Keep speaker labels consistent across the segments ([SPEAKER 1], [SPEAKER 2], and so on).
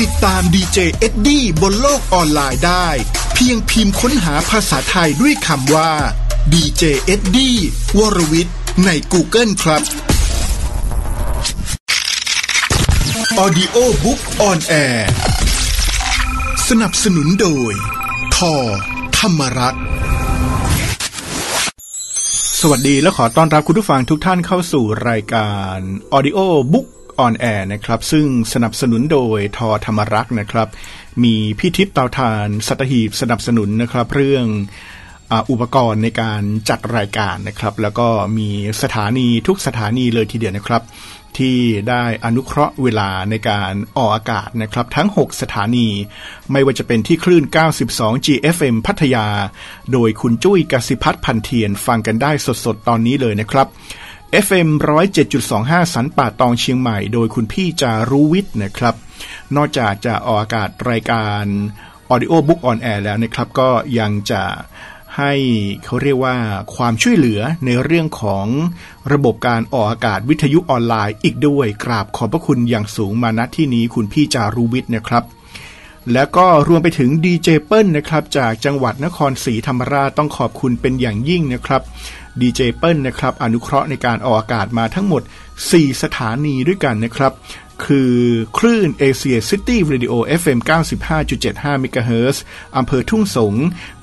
[SPEAKER 1] ติดตามดีเจเอ็ดดี้บนโลกออนไลน์ได้ เพียงพิมพ์ค้นหาภาษาไทยด้วยคำว่าดีเจเอ็ดดี้วรวิทย์ใน Google ครับ Audio Book on Air สนับสนุนโดย ทอ ธรรมรัตน์
[SPEAKER 2] สวัสดีและขอต้อนรับคุณผู้ฟังทุกท่านเข้าสู่รายการ Audio Book on Air นะครับ ซึ่งสนับสนุนโดยทอธรรมรักษ์นะครับ มีพี่ทิพย์เตาทาน สัตหีบสนับสนุนนะครับ เรื่องอาอุปกรณ์ในการจัดรายการนะครับ แล้วก็มีสถานีทุกสถานีเลยทีเดียวนะครับ ที่ได้อนุเคราะห์เวลาในการออกอากาศนะครับ ทั้ง 6 สถานี ไม่ว่าจะเป็นที่คลื่น 92 GFM พัทยา โดยคุณจุ้ยกสิพัฒน์พันเทียน ฟังกันได้สดๆ ตอนนี้เลยนะครับ FM 107.25 สันป่าตองเชียงใหม่ โดยคุณพี่จารุวิทย์นะครับ นอกจากจะออกอากาศรายการ Audio Book on Air แล้วนะครับ ก็ยังจะให้เขาเรียกว่าความช่วยเหลือในเรื่องของระบบการออกอากาศวิทยุออนไลน์อีกด้วย กราบขอบพระคุณอย่างสูงมาณที่นี้คุณพี่จารุวิทย์นะครับ แล้วก็รวมไปถึงดีเจเปิลนะครับ จากจังหวัดนครศรีธรรมราชต้องขอบคุณเป็นอย่างยิ่งนะครับ ดีเจเปิลนะครับอนุเคราะห์ในการออกอากาศมาทั้งหมด 4 สถานีด้วยกันนะครับ คือคลื่นเอเชียซิตี้เรดิโอ FM 95.75 MHz อำเภอทุ่งสง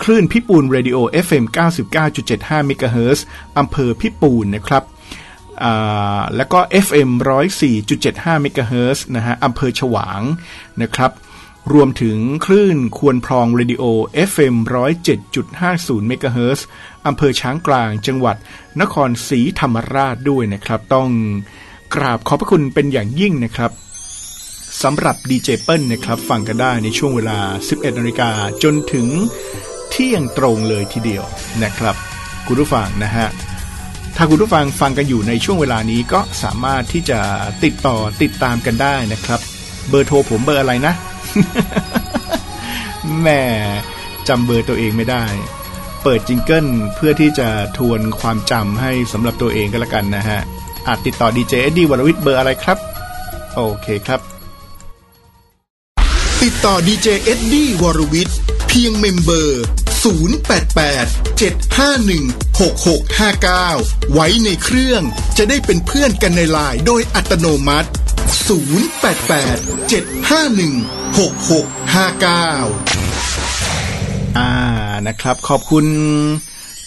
[SPEAKER 2] คลื่นพิปูนเรดิโอ FM 99.75 MHz อำเภอพิปูนนะครับแล้วก็ FM 104.75 MHz นะฮะอำเภอฉวางนะครับ รวมถึงคลื่นควรพรองเรดิโอ FM 107.50 MHz อำเภอช้างกลาง จังหวัดนครศรีธรรมราชด้วยนะครับ ต้องกราบขอบพระคุณเป็นอย่างยิ่งนะครับสำหรับดีเจเปิลนะครับ ฟังกันได้ในช่วงเวลา 11นาฬิกาจนถึงเที่ยงตรงเลยทีเดียวนะครับ คุณผู้ฟังนะฮะถ้าคุณผู้ฟังฟังกันอยู่ในช่วงเวลานี้ก็สามารถที่จะติดต่อติดตามกันได้นะครับ เบอร์โทรผมเบอร์อะไรนะแหมจำเบอร์ตัวเองไม่ได้ เปิด jingle เพื่อที่จะทวนความจำให้สำหรับตัวเองก็แล้วกันนะฮะ อาจติดต่อดีเจเอ็ดดี้วรวิทย์เบอร์อะไรครับ โอเคครับ
[SPEAKER 1] ติดต่อดีเจเอ็ดดี้วรวิทย์เพียง mem เบอร์ 088 751 6659 ไว้ในเครื่องจะได้เป็นเพื่อนกันในไลน์โดยอัตโนมัติ 088 751 6659
[SPEAKER 2] อ่านะครับ ขอบคุณ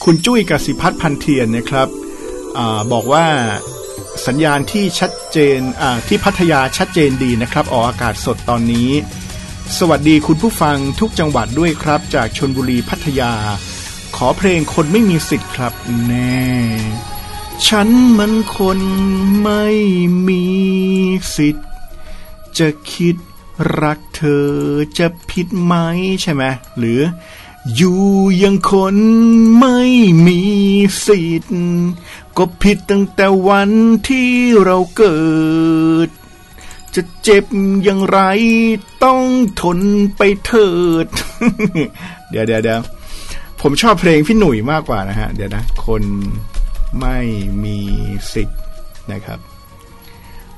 [SPEAKER 2] คุณจุ้ยกสิพัฒน์พันเทียนนะครับอบอกว่าสัญญาณที่ชัดเจนที่พัทยาชัดเจนดีนะครับ ออกอากาศสดตอนนี้ สวัสดีคุณผู้ฟังทุกจังหวัดด้วยครับ จากชนบุรีพัทยา ขอเพลงคนไม่มีสิทธิ์ครับ แน่ ฉันมันคนไม่มีสิทธิ์ จะคิด รักเธอจะผิดไหมใช่ไหมหรือ อยู่ยังคนไม่มีสิทธิ์ก็ผิดตั้งแต่วันที่เราเกิด จะเจ็บอย่างไรต้องทนไปเถิด เดี๋ยวเดี๋ยวเดี๋ยวผมชอบเพลงพี่หนุ่ยมากกว่านะฮะ เดี๋ยวนะ คนไม่มีสิทธิ์นะครับ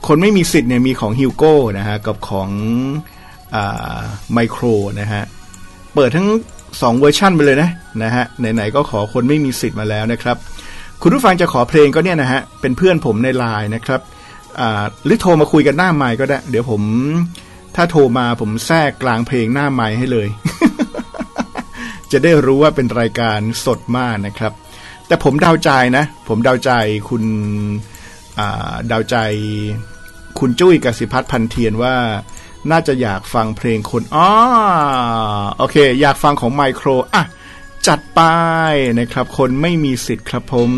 [SPEAKER 2] คนไม่มีสิทธิ์เนี่ยมีของฮิวโก้นะฮะกับของไมโครนะฮะเปิดทั้งสองเวอร์ชั่นไปเลยนะนะฮะไหนๆก็ขอคนไม่มีสิทธิ์มาแล้วนะครับ คุณผู้ฟังจะขอเพลงก็เนี่ยนะฮะเป็นเพื่อนผมในไลน์นะครับหรือโทรมาคุยกันหน้าไมค์ก็ได้ เดี๋ยวผมถ้าโทรมาผมแทรกกลางเพลงหน้าไมค์ให้เลย จะได้รู้ว่าเป็นรายการสดมากนะครับ แต่ผมเดาใจนะ ผมเดาใจคุณอ่าเดาใจ คุณจุ้ยกสิพัฒน์พันเทียนว่าน่าจะอยากฟังเพลงคนอ๋อโอเค อยากฟังของไมโครอะจัดไปนะครับ คนไม่มีสิทธิ์ครับผม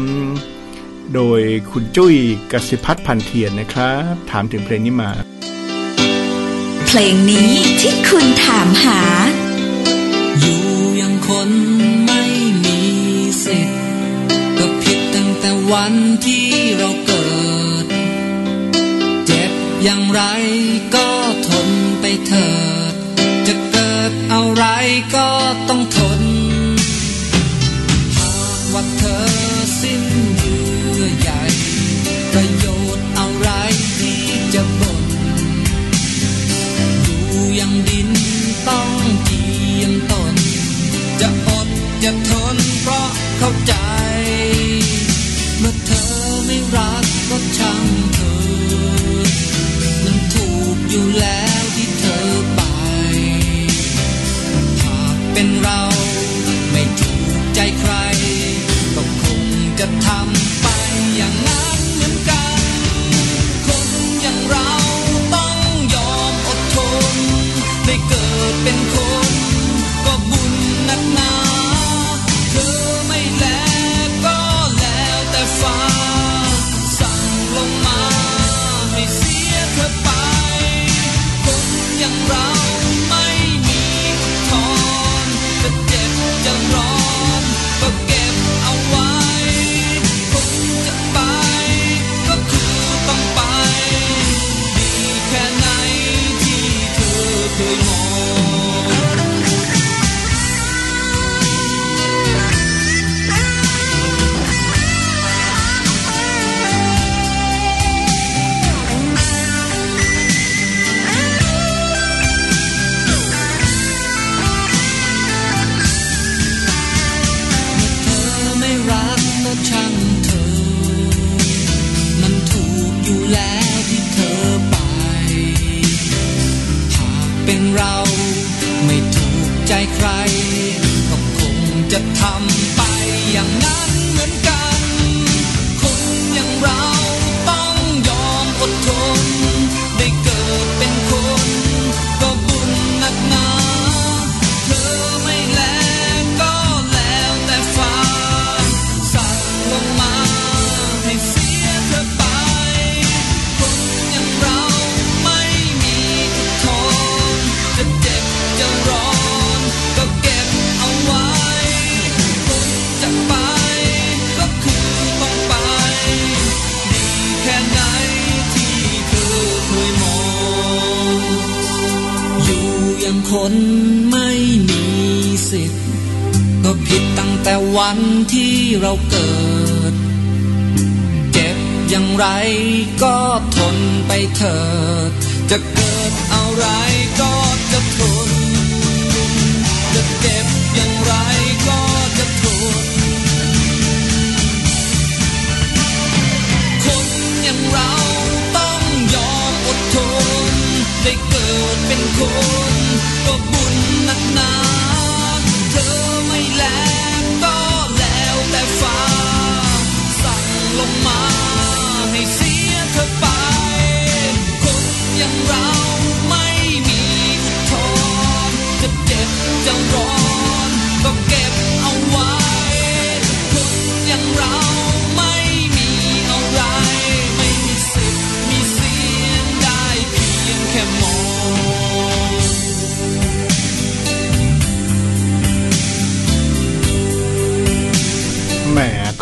[SPEAKER 2] โดยคุณจุ้ยกสิพัฒน์พันเทียนนะครับ ถามถึงเพลงนี้มา
[SPEAKER 3] เพลงนี้ที่คุณถามหา
[SPEAKER 4] อยู่อยังคนไม่มีสิทธิ์ก็ผิดตั้งแต่วันที่เราเกิดเจ็บ อย่างไรก็ทนไปเถิด จะเกิดอะไรก็ต้อง เราเกิด เจ็บอย่างไรก็ทนไปเถิด จะเกิดอะไร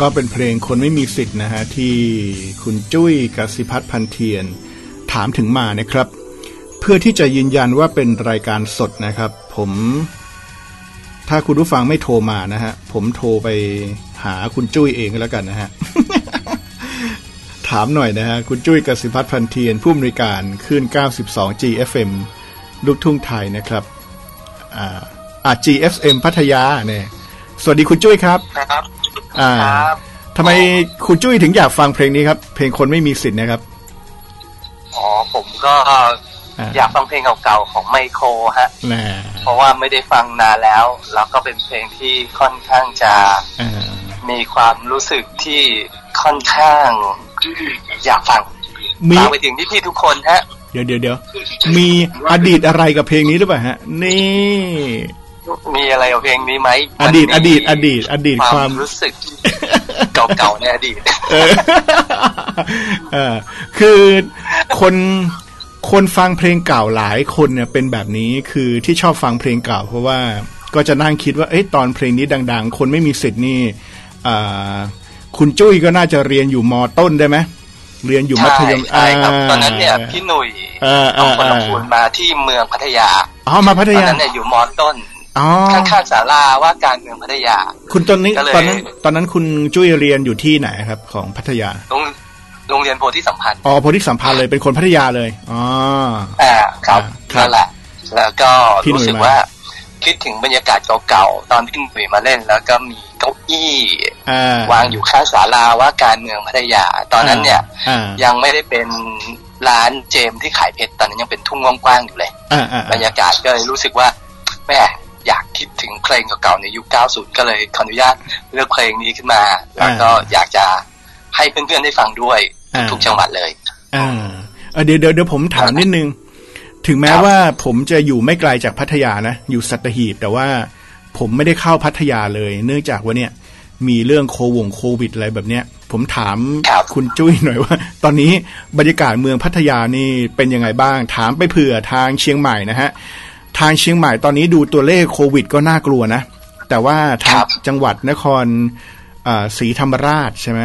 [SPEAKER 2] ก็เป็นเพลงคนไม่มีสิทธิ์นะฮะที่คุณจุ้ยกสิพัฒน์พันเทียน ถามถึงมานะครับ เพื่อที่จะยืนยันว่าเป็นรายการสดนะครับ ผม ถ้าคุณผู้ฟังไม่โทรมานะฮะผมโทรไปหาคุณจุ้ยเองก็แล้วกันนะฮะถามหน่อยนะฮะคุณจุ้ยกสิพัฒน์พันเทียนผู้อำนวยการขึ้น 92 GFM ลูกทุ่งไทยนะครับอ่าอ่า GFM พัทยาเนี่ยสวัสดีคุณจุ้ยครับ
[SPEAKER 5] ครับ
[SPEAKER 2] อ่า
[SPEAKER 5] ครับ
[SPEAKER 2] ทำไมคุณจุ้ยถึงอยากฟังเพลงนี้ครับ เพลงคนไม่มีสิทธิ์นะครับ
[SPEAKER 5] อ๋อผมก็
[SPEAKER 2] อ่า
[SPEAKER 5] อยากฟังเพลงเก่าๆของไมโครฮะ
[SPEAKER 2] น่า
[SPEAKER 5] เพราะว่าไม่ได้ฟังนานแล้ว แล้วก็เป็นเพลงที่ค่อนข้างจะ
[SPEAKER 2] อ่า
[SPEAKER 5] มีความรู้สึกที่ค่อนข้างอยากฟัง
[SPEAKER 2] มี
[SPEAKER 5] ฝากไปถึงพี่ๆทุกคนฮะ
[SPEAKER 2] เดี๋ยวเดี๋ยวเดี๋ยวมีอดีตอะไรกับเพลงนี้หรือเปล่าฮะ นี่
[SPEAKER 5] มีอะไรกับเพลงนี้ไหม
[SPEAKER 2] อดีต
[SPEAKER 5] มันมี
[SPEAKER 2] อดีต อดีต อดีต
[SPEAKER 5] ค
[SPEAKER 2] ความ
[SPEAKER 5] วามรู้สึกเก่าๆในอดีต
[SPEAKER 2] เออเออคือคนคนฟังเพลงเก่าหลายคนเนี่ยเป็นแบบนี้คือที่ชอบฟังเพลงเก่า เพราะว่าก็จะนั่งคิดว่าเอ้ยตอนเพลงนี้ดัง ๆ คนไม่มีสิทธิ์นี่อ่าคุณจุ้ยก็น่าจะเรียนอยู่มต้นได้ไหมเรียนอยู่มัธยม
[SPEAKER 5] ใช่ครับาตอนนั้นเนี่ยพี่หนุ่ย
[SPEAKER 2] เออเอ
[SPEAKER 5] เอา
[SPEAKER 2] อ
[SPEAKER 5] คน
[SPEAKER 2] เอ
[SPEAKER 5] ลำ
[SPEAKER 2] อ
[SPEAKER 5] พูนมาที่เมืองพัทยา
[SPEAKER 2] อ๋อมาพัท
[SPEAKER 5] ตอน
[SPEAKER 2] ยา
[SPEAKER 5] นั้นเนี่ยอยู่มอต้น
[SPEAKER 2] อ๋อ
[SPEAKER 5] ข้างๆศาลาว่าการเมืองพัทยา
[SPEAKER 2] คุณตอนนี้
[SPEAKER 5] ก็เลย
[SPEAKER 2] ตอนนั้นตอนนั้นคุณจุ้ยเรียนอยู่ที่ไหนครับ ของพัทยา
[SPEAKER 5] โรงโรงเรียนโพธิสัมพันธ์
[SPEAKER 2] อ๋อโพธิสัมพันธ์เลยเป็นคนพัทยาเลยอ๋อ
[SPEAKER 5] อ่าครับ
[SPEAKER 2] ครับ
[SPEAKER 5] นั่นแหละแล้วก็
[SPEAKER 2] พี่หนุ่ย
[SPEAKER 5] รู้สึก
[SPEAKER 2] มา
[SPEAKER 5] ว่าคิดถึงบรรยากาศเก่าๆตอนพี่หนุ่ยมาเล่น แล้วก็มีเก้าอี้
[SPEAKER 2] อ่าวา
[SPEAKER 5] งอยู่ข้างศาลาว่าการเมืองพัทยา ตอนนั้นเนี่ย
[SPEAKER 2] อ่า
[SPEAKER 5] ยังไม่ได้เป็นร้านเจมส์ที่ขายเพชรตอนนั้นยังเป็นทุ่งกว้างๆอยู่เลย
[SPEAKER 2] อ่าอ่า
[SPEAKER 5] บรรยากาศก็เลยรู้สึกว่าแม่ อยากคิดถึงเพลงเก่าๆในยุค 90 ก็เลยขออนุญาตเลือกเพลงนี้ขึ้นมา แล้วก็อยากจะให้เพื่อนๆได้ฟังด้วยทุกๆจังหวัดเลย
[SPEAKER 2] อ่าเออเดี๋ยวเดี๋ยวเดี๋ยวผมถามนิดนึง ถึงแม้
[SPEAKER 5] ครับ
[SPEAKER 2] ว่าผมจะอยู่ไม่ไกลจากพัทยานะ อยู่สัตหีบ แต่ว่าผมไม่ได้เข้าพัทยาเลย เนื่องจากว่าเนี่ย มีเรื่องโควงโควิดอะไรแบบเนี้ย ผมถาม
[SPEAKER 5] ครับ
[SPEAKER 2] คุณจุ้ยหน่อยว่า ตอนนี้บรรยากาศเมืองพัทยานี่เป็นยังไงบ้าง ถามไปเผื่อทางเชียงใหม่นะฮะ ทางเชียงใหม่ตอนนี้ดูตัวเลขโควิด ก็น่ากลัวนะ แต่ว่าทาง
[SPEAKER 5] ครับ
[SPEAKER 2] จังหวัดนครอ่าศรีธรรมราชใช่ไหม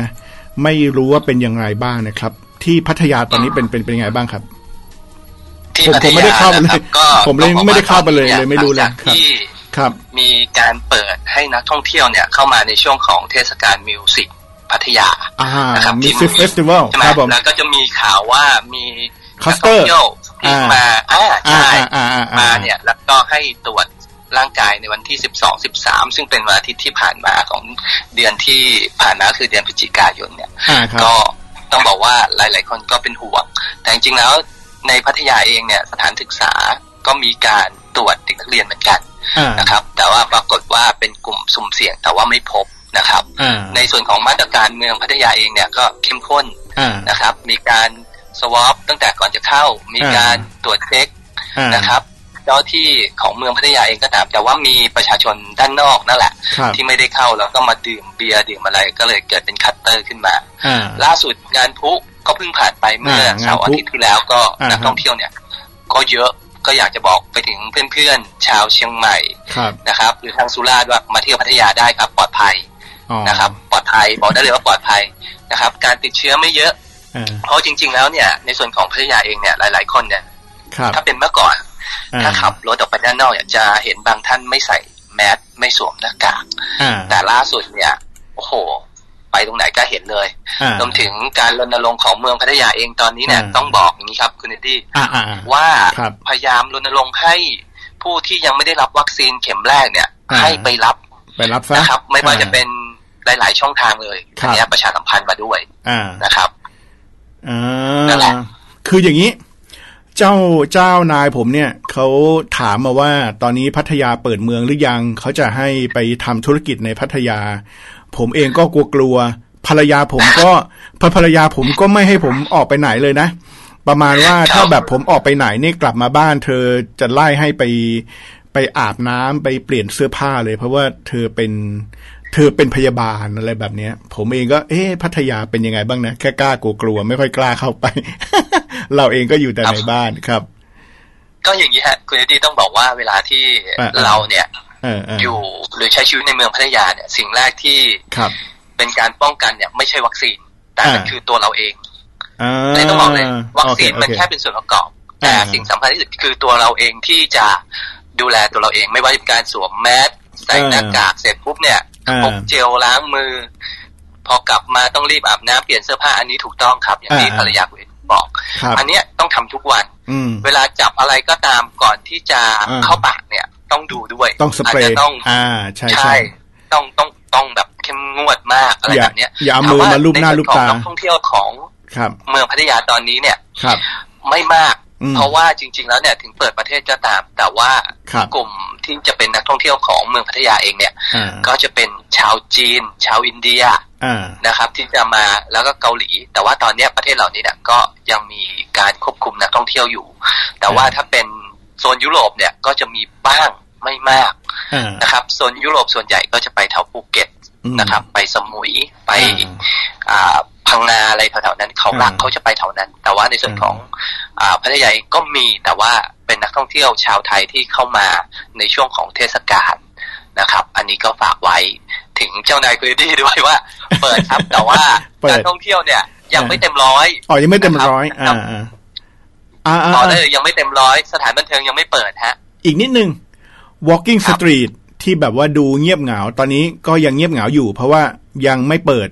[SPEAKER 2] ไม่รู้ว่าเป็นอย่างไรบ้างนะครับ ที่พัทยาตอนนี้เป็นเป็นเป็นยังไงบ้างครับ
[SPEAKER 5] ที่
[SPEAKER 2] ผม
[SPEAKER 5] พัท
[SPEAKER 2] ผมไม่ได้
[SPEAKER 5] ยา
[SPEAKER 2] เข้าไป
[SPEAKER 5] นะ
[SPEAKER 2] เล
[SPEAKER 5] ครั
[SPEAKER 2] ย
[SPEAKER 5] บก็
[SPEAKER 2] ผมเลย
[SPEAKER 5] ต้องบอก
[SPEAKER 2] ไม่ได้
[SPEAKER 5] ว่า
[SPEAKER 2] เข้าไปเลย
[SPEAKER 5] ตอนนี้
[SPEAKER 2] เลยไม่รู้เลย
[SPEAKER 5] หงจากที่
[SPEAKER 2] ครับ
[SPEAKER 5] มีการเปิดให้นักท่องเที่ยวเนี่ยเข้ามาในช่วงของเทศกาลมิวสิกพัทยา
[SPEAKER 2] อ่า
[SPEAKER 5] นะครับ
[SPEAKER 2] มิ
[SPEAKER 5] ที่
[SPEAKER 2] ซิเฟสติวัล
[SPEAKER 5] ใช่ไหม
[SPEAKER 2] ครับผม
[SPEAKER 5] แล้วก็จะมีข่าวว่ามี
[SPEAKER 2] คั
[SPEAKER 5] นั
[SPEAKER 2] ส
[SPEAKER 5] ก
[SPEAKER 2] เตอ
[SPEAKER 5] ท่อ
[SPEAKER 2] ร์
[SPEAKER 5] งเที่ยว ที่
[SPEAKER 2] อ่า
[SPEAKER 5] มาอ่า
[SPEAKER 2] อ่า
[SPEAKER 5] ใช่
[SPEAKER 2] อ่าอ่าอ่า
[SPEAKER 5] มาเนี่ยแล้วก็ให้ตรวจร่างกายในวันที่12 13ซึ่งเป็นวันอาทิตย์ที่ผ่านมาของเดือนที่ผ่านมาคือเดือนพฤศจิกายนเนี่ย
[SPEAKER 2] อ่าครับ
[SPEAKER 5] ก็ต้องบอกว่าหลาย ๆ คนก็เป็นห่วง แต่จริงๆแล้วในพัทยาเองเนี่ยสถานศึกษาก็มีการตรวจเด็กนักเรียนเหมือนกัน
[SPEAKER 2] อ่า
[SPEAKER 5] นะครับ แต่ว่าปรากฏว่าเป็นกลุ่มสุ่มเสี่ยงแต่ว่าไม่พบนะครับ
[SPEAKER 2] อ่า
[SPEAKER 5] ในส่วนของมาตรการเมืองพัทยาเองเนี่ยก็เข้มข้น
[SPEAKER 2] อ่า
[SPEAKER 5] นะครับ มีการ สวอปตั้งแต่ก่อนจะเข้ามีการตรวจเช็ค
[SPEAKER 2] อ่า
[SPEAKER 5] นะครับเจ้าที่ของเมืองพัทยาเองก็ตาม แต่ว่ามีประชาชนด้านนอกนั่นแหละ
[SPEAKER 2] ครับ
[SPEAKER 5] ที่ไม่ได้เข้าแล้วก็มาดื่มเบียร์ดื่มอะไรก็เลยเกิดเป็นคัตเตอร์ขึ้นมา
[SPEAKER 2] อ่า
[SPEAKER 5] ล่าสุดงานพลุก็เพิ่งผ่านไปเมื่อ
[SPEAKER 2] อ่างาน
[SPEAKER 5] เสาร์อา
[SPEAKER 2] พลุ
[SPEAKER 5] ทิตย์ที่แล้วก็
[SPEAKER 2] อ่า
[SPEAKER 5] นักท่องเที่ยวเนี่ย ก็เยอะก็อยากจะบอกไปถึงเพื่อนๆชาวเชียงใหม่
[SPEAKER 2] ครับ
[SPEAKER 5] นะครับ หรือทางสุราษฎร์ว่ามาเที่ยวพัทยาได้ครับปลอดภัย
[SPEAKER 2] อ๋อ
[SPEAKER 5] นะครับ ปลอดภัยบอกได้เลยว่าปลอดภัยนะครับ การติดเชื้อไม่เยอะ
[SPEAKER 2] อ่า
[SPEAKER 5] เพราะจริง ๆ แล้วเนี่ย ในส่วนของพัทยาเองเนี่ยหลาย ๆ คนเนี่ย
[SPEAKER 2] ครับ
[SPEAKER 5] ถ้าเป็นเมื่อก่อน
[SPEAKER 2] อ่า
[SPEAKER 5] ถ้าขับรถออกไปด้านนอกเนี่ยจะเห็นบางท่านไม่ใส่แมสไม่สวมหน้ากาก
[SPEAKER 2] อ่า
[SPEAKER 5] แต่ล่าสุดเนี่ยโอ้โห ไปตรงไหนก็เห็นเลย
[SPEAKER 2] อ่าร
[SPEAKER 5] วมถึงการรณรงค์ของเมืองพัทยาเองตอนนี้เนี่ย
[SPEAKER 2] อ่า
[SPEAKER 5] ต้องบอกอย่างนี้ครับคุณเอ็ดดี้
[SPEAKER 2] อ่าอ่าอ่า
[SPEAKER 5] ว่า
[SPEAKER 2] ครับ
[SPEAKER 5] พยายามรณรงค์ให้ผู้ที่ยังไม่ได้รับวัคซีนเข็มแรกเนี่ย
[SPEAKER 2] อ่า
[SPEAKER 5] ให้ไปรับ
[SPEAKER 2] ไปรับซะ
[SPEAKER 5] นะครับ ไม่ว่า
[SPEAKER 2] อ่
[SPEAKER 5] จะเป็นหลาย ๆ ช่องทางเลย
[SPEAKER 2] ครั
[SPEAKER 5] อั
[SPEAKER 2] บ
[SPEAKER 5] นเนี้ยประชาสัมพันธ์มาด้วย
[SPEAKER 2] อ่า
[SPEAKER 5] นะครับ
[SPEAKER 2] อ่
[SPEAKER 5] นั่นแหาละ
[SPEAKER 2] คืออย่างนี้ เจ้าเจ้านายผมเนี่ยเขาถามมาว่าตอนนี้พัทยาเปิดเมืองหรือยังเขาจะให้ไปทำธุรกิจในพัทยา ผมเองก็กลัวกลัวๆภรรยาผมก็ภรภรรยาผมก็ไม่ให้ผมออกไปไหนเลยนะ ประมาณว่าถ้าแบบผมออกไปไหนเนี่ยกลับมาบ้าน เธอจะไล่ให้ไปไปอาบน้ำไปเปลี่ยนเสื้อผ้าเลย เพราะว่าเธอเป็น เธอเป็นพยาบาลอะไรแบบเนี้ย ผมเองก็ เอ๊ะพัทยาเป็นยังไงบ้างนะ แค่กล้ากลัวกลัวๆไม่ค่อยกล้าเข้าไป เราเองก็อยู่แต่ในบ้านครับ
[SPEAKER 5] ก็อย่างนี้ฮะคุณเอ็ดดี้ต้องบอกว่าเวลาที่
[SPEAKER 2] อ่า
[SPEAKER 5] เราเนี่ย
[SPEAKER 2] เออเออ
[SPEAKER 5] อยู่หรือใช้ชีวิตในเมืองพัทยาเนี่ย สิ่งแรกที่
[SPEAKER 2] ครับ
[SPEAKER 5] เป็นการป้องกันเนี่ย ไม่ใช่วัคซีน แต่มัน
[SPEAKER 2] อ่า
[SPEAKER 5] คือตัวเราเอง
[SPEAKER 2] อ่า
[SPEAKER 5] ไม่ต้องบอกเลยวัคซีน
[SPEAKER 2] โอเมั
[SPEAKER 5] นแค่เป็นส่วนประกอบ แต่
[SPEAKER 2] อ่า
[SPEAKER 5] สิ่งสำคัญที่สุดคือตัวเราเองที่จะดูแลตัวเราเอง ไม่ว่าจะเป็นการสวมแมสใส่หน้ากากเสร็จปุ๊บเนี่ย
[SPEAKER 2] อ่า
[SPEAKER 5] พกเจลล้างมือ พอกลับมาต้องรีบอาบน้ำเปลี่ยนเสื้อผ้าอันนี้ถูกต้องครับ อย่างที่
[SPEAKER 2] อ่า
[SPEAKER 5] ภรรยาคุณบอก
[SPEAKER 2] ครับ
[SPEAKER 5] อันเนี้ยต้องทำทุกวัน
[SPEAKER 2] อืม
[SPEAKER 5] เวลาจับอะไรก็ตามก่อนที่จะ
[SPEAKER 2] อ่า
[SPEAKER 5] เข้าปากเนี่ย ต้องดูด้วย
[SPEAKER 2] ต้องส
[SPEAKER 5] อาจ
[SPEAKER 2] เปร
[SPEAKER 5] จะ
[SPEAKER 2] ย์
[SPEAKER 5] ต้อง
[SPEAKER 2] อ่าใช่
[SPEAKER 5] ใช่
[SPEAKER 2] ใช่
[SPEAKER 5] ต้องต้องต้องแบบเข้มงวดมากอะไร
[SPEAKER 2] อย่า
[SPEAKER 5] แบบเนี้ย
[SPEAKER 2] อย่าเอามือ
[SPEAKER 5] ถว่
[SPEAKER 2] มาลูบหน้า
[SPEAKER 5] ใส่ว
[SPEAKER 2] ลูบตา
[SPEAKER 5] ของนักท่องเที่ยวของ
[SPEAKER 2] ครับ
[SPEAKER 5] เมืองพัทยาตอนนี้เนี่ย
[SPEAKER 2] ครับ
[SPEAKER 5] ไม่มาก
[SPEAKER 2] อืม
[SPEAKER 5] เพราะว่าจริง ๆ แล้วเนี่ยถึงเปิดประเทศก็ตาม แต่ว่า
[SPEAKER 2] ครับ
[SPEAKER 5] กลุ่มที่จะเป็นนักท่องเที่ยวของเมืองพัทยาเองเนี่ย
[SPEAKER 2] อ่า
[SPEAKER 5] ก็จะเป็นชาวจีน ชาวอินเดีย
[SPEAKER 2] อ่า
[SPEAKER 5] นะครับ ที่จะมาแล้วก็เกาหลี แต่ว่าตอนเนี้ยประเทศเหล่านี้เนี่ยก็ยังมีการควบคุมนักท่องเที่ยวอยู่ แต่ว่า
[SPEAKER 2] อ่า
[SPEAKER 5] ถ้าเป็นโซนยุโรปเนี่ยก็จะมีบ้างไม่มาก
[SPEAKER 2] อ่า
[SPEAKER 5] นะครับโซนยุโรปส่วนใหญ่ก็จะไปแถวภูเก็ต
[SPEAKER 2] อืม
[SPEAKER 5] นะครับ ไปสมุยไป
[SPEAKER 2] อ่า
[SPEAKER 5] อ่า พังงาอะไรแถวๆนั้นเขาหลัก
[SPEAKER 2] อ่า
[SPEAKER 5] เขาจะไปแถวนั้น แต่ว่าในส่วนของอ่าพัทยาเองก็มีแต่ว่าเป็นนักท่องเที่ยวชาวไทยที่เข้ามาในช่วงของเทศกาลนะครับ อันนี้ก็ฝากไว้ถึงเจ้านายคุยดี้ด้วยว่า เปิดครับแต่ว่า
[SPEAKER 2] เปิด
[SPEAKER 5] การท่องเที่ยวเนี่ย ยังไม่เต็มร้อย
[SPEAKER 2] อ๋อยังไม่เต็มร้อย
[SPEAKER 5] นะครับ
[SPEAKER 2] อ่าอ่าอ่า
[SPEAKER 5] ต่อ
[SPEAKER 2] อ่า
[SPEAKER 5] เลยยังไม่เต็มร้อยสถานบันเทิงยังไม่เปิดฮะ
[SPEAKER 2] อีกนิดนึง walking
[SPEAKER 5] ครับ
[SPEAKER 2] street ที่แบบว่าดูเงียบเหงา ตอนนี้ก็ยังเงียบเหงาอยู่ เพราะว่ายังไม่เปิด